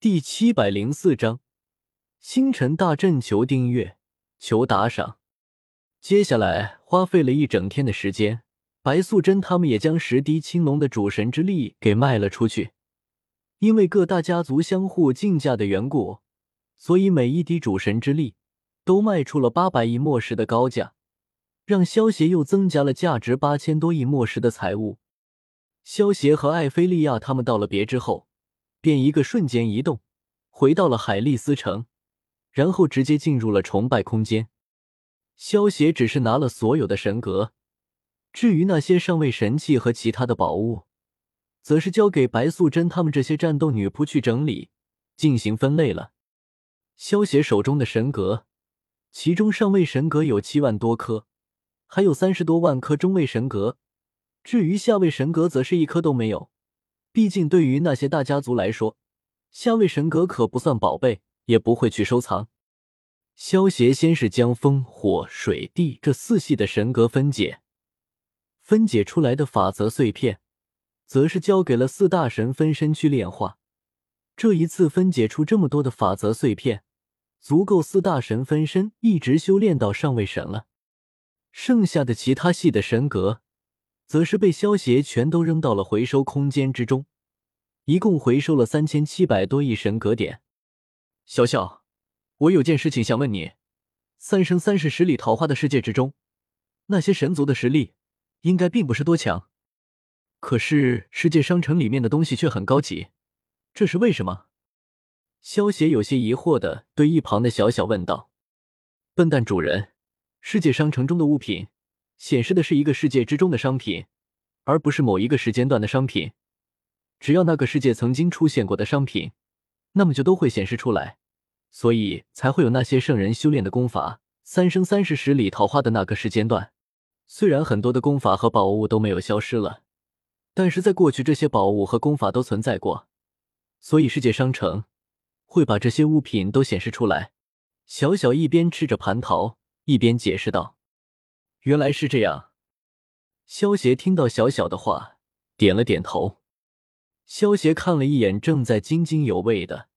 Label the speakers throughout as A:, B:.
A: 第七百零四章星辰大阵，求订阅，求打赏。接下来花费了一整天的时间，白素贞他们也将十滴青龙的主神之力给卖了出去。因为各大家族相互竞价的缘故，所以每一滴主神之力都卖出了八百亿墨石的高价，让萧协又增加了价值八千多亿墨石的财物。萧协和艾菲利亚他们道了别之后，便一个瞬间移动，回到了海利斯城，然后直接进入了崇拜空间。萧协只是拿了所有的神格，至于那些上位神器和其他的宝物。则是交给白素贞他们这些战斗女仆去整理、进行分类了。萧协手中的神格，其中上位神格有七万多颗，还有三十多万颗中位神格。至于下位神格，则是一颗都没有。毕竟对于那些大家族来说，下位神格可不算宝贝，也不会去收藏。萧协先是将风、火、水、地这四系的神格分解，分解出来的法则碎片。则是交给了四大神分身去炼化。这一次分解出这么多的法则碎片，足够四大神分身一直修炼到上位神了。剩下的其他系的神格，则是被萧协全都扔到了回收空间之中，一共回收了三千七百多亿神格点。小小，我有件事情想问你：三生三世十里桃花的世界之中，那些神族的实力应该并不是多强。可是世界商城里面的东西却很高级，这是为什么？萧协有些疑惑的对一旁的小小问道：“笨蛋主人，世界商城中的物品显示的是一个世界之中的商品，而不是某一个时间段的商品。只要那个世界曾经出现过的商品，那么就都会显示出来，所以才会有那些圣人修炼的功法。三生三世十里桃花的那个时间段，虽然很多的功法和宝物都没有消失了。”但是在过去，这些宝物和功法都存在过，所以世界商城会把这些物品都显示出来。小小一边吃着蟠桃，一边解释道：“原来是这样。”萧协听到小小的话，点了点头。萧协看了一眼正在津津有味的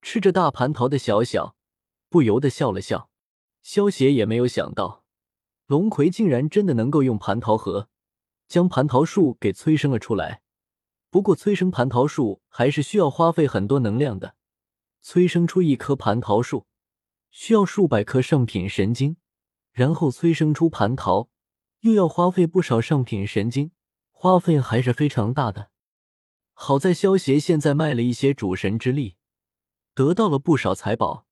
A: 吃着大蟠桃的小小，不由得笑了笑。萧协也没有想到，龙葵竟然真的能够用蟠桃核。将蟠桃树给催生了出来，不过催生蟠桃树还是需要花费很多能量的。催生出一棵蟠桃树，需要数百颗上品神经，然后催生出蟠桃，又要花费不少上品神晶，花费还是非常大的。好在萧协现在卖了一些主神之力，得到了不少财宝，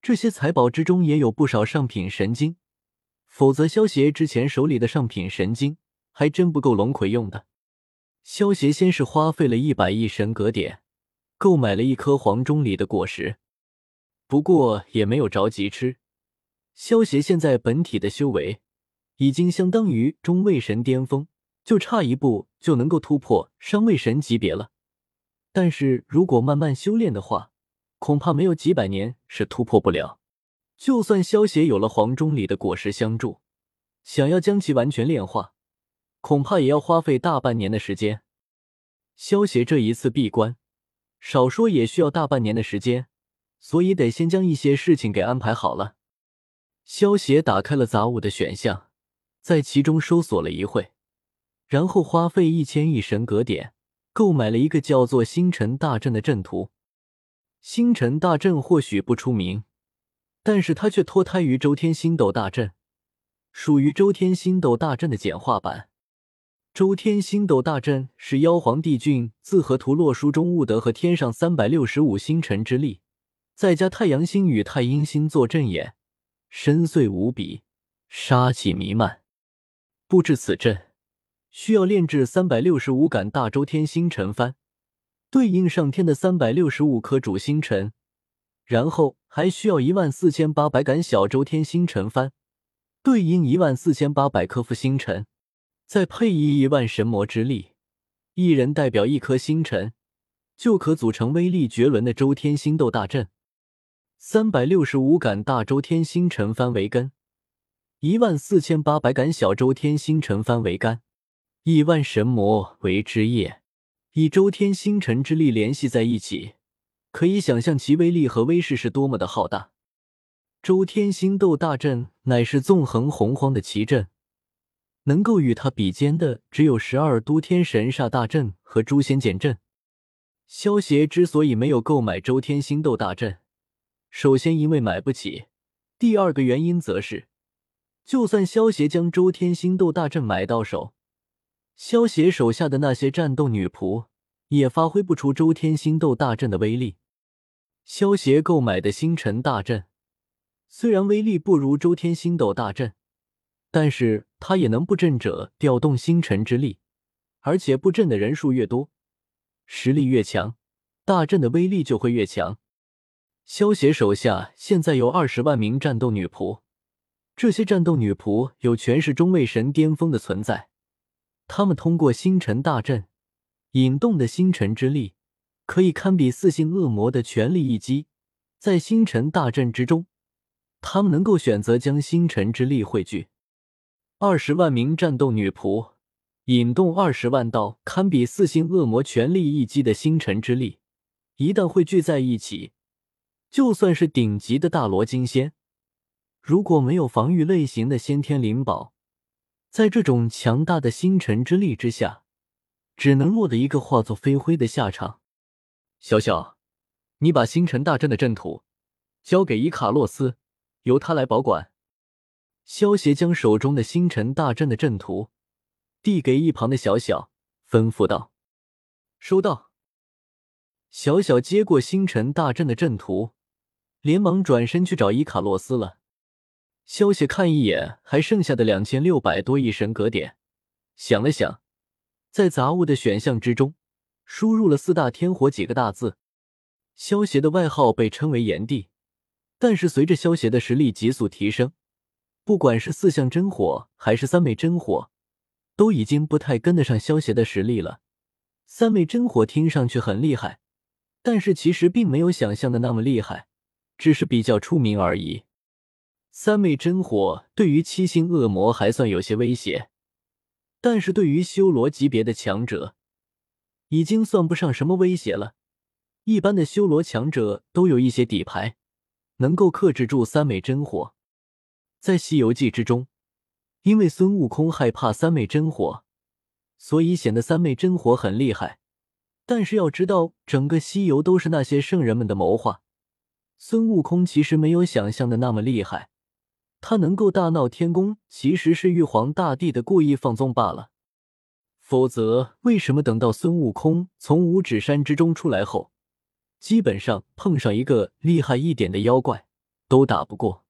A: 这些财宝之中也有不少上品神晶，否则萧协之前手里的上品神晶。还真不够龙葵用的。萧协先是花费了一百亿神格点，购买了一颗黄钟里的果实，不过也没有着急吃。萧协现在本体的修为已经相当于中位神巅峰，就差一步就能够突破上位神级别了。但是如果慢慢修炼的话，恐怕没有几百年是突破不了。就算萧协有了黄钟里的果实相助，想要将其完全炼化。恐怕也要花费大半年的时间。萧协这一次闭关，少说也需要大半年的时间，所以得先将一些事情给安排好了。萧协打开了杂物的选项，在其中搜索了一会，然后花费一千亿神格点购买了一个叫做“星辰大阵”的阵图。星辰大阵或许不出名，但是它却脱胎于周天星斗大阵，属于周天星斗大阵的简化版。周天星斗大阵是妖皇帝俊自河图洛书中悟得和天上三百六十五星辰之力，再加太阳星与太阴星做阵眼，深邃无比，杀气弥漫。布置此阵需要炼制三百六十五杆大周天星辰幡，对应上天的三百六十五颗主星辰，然后还需要一万四千八百杆小周天星辰幡，对应一万四千八百颗副星辰。再配一亿万神魔之力，一人代表一颗星辰，就可组成威力绝伦的周天星斗大阵。三百六十五杆大周天星辰幡为根，一万四千八百杆小周天星辰幡为干，亿万神魔为枝叶，以周天星辰之力联系在一起，可以想象其威力和威势是多么的浩大。周天星斗大阵乃是纵横洪荒的奇阵，能够与它比肩的只有十二都天神煞大阵和诛仙剑阵。萧协之所以没有购买周天星斗大阵，首先因为买不起，第二个原因则是，就算萧协将周天星斗大阵买到手，萧协手下的那些战斗女仆也发挥不出周天星斗大阵的威力。萧协购买的星辰大阵。虽然威力不如周天星斗大阵，但是他也能布阵者调动星辰之力，而且布阵的人数越多，实力越强，大阵的威力就会越强。萧协手下现在有二十万名战斗女仆，这些战斗女仆有权势中位神巅峰的存在，他们通过星辰大阵引动的星辰之力，可以堪比四星恶魔的全力一击，在星辰大阵之中。他们能够选择将星辰之力汇聚，二十万名战斗女仆引动二十万道堪比四星恶魔全力一击的星辰之力，一旦汇聚在一起，就算是顶级的大罗金仙，如果没有防御类型的先天灵宝，在这种强大的星辰之力之下，只能落得一个化作飞灰的下场。小小，你把星辰大阵的阵图交给伊卡洛斯。由他来保管。萧协将手中的星辰大阵的阵图递给一旁的小小，吩咐道：“收到。”小小接过星辰大阵的阵图，连忙转身去找伊卡洛斯了。萧协看一眼还剩下的两千六百多亿神格点，想了想，在杂物的选项之中输入了“四大天火”几个大字。萧协的外号被称为炎帝。但是随着萧协的实力急速提升，不管是四象真火还是三昧真火，都已经不太跟得上萧协的实力了。三昧真火听上去很厉害，但是其实并没有想象的那么厉害，只是比较出名而已。三昧真火对于七星恶魔还算有些威胁，但是对于修罗级别的强者，已经算不上什么威胁了。一般的修罗强者都有一些底牌。能够克制住三昧真火，在《西游记》之中，因为孙悟空害怕三昧真火，所以显得三昧真火很厉害。但是要知道，整个西游都是那些圣人们的谋划，孙悟空其实没有想象的那么厉害。他能够大闹天宫，其实是玉皇大帝的故意放纵罢了。否则，为什么等到孙悟空从五指山之中出来后？基本上碰上一个厉害一点的妖怪，都打不过。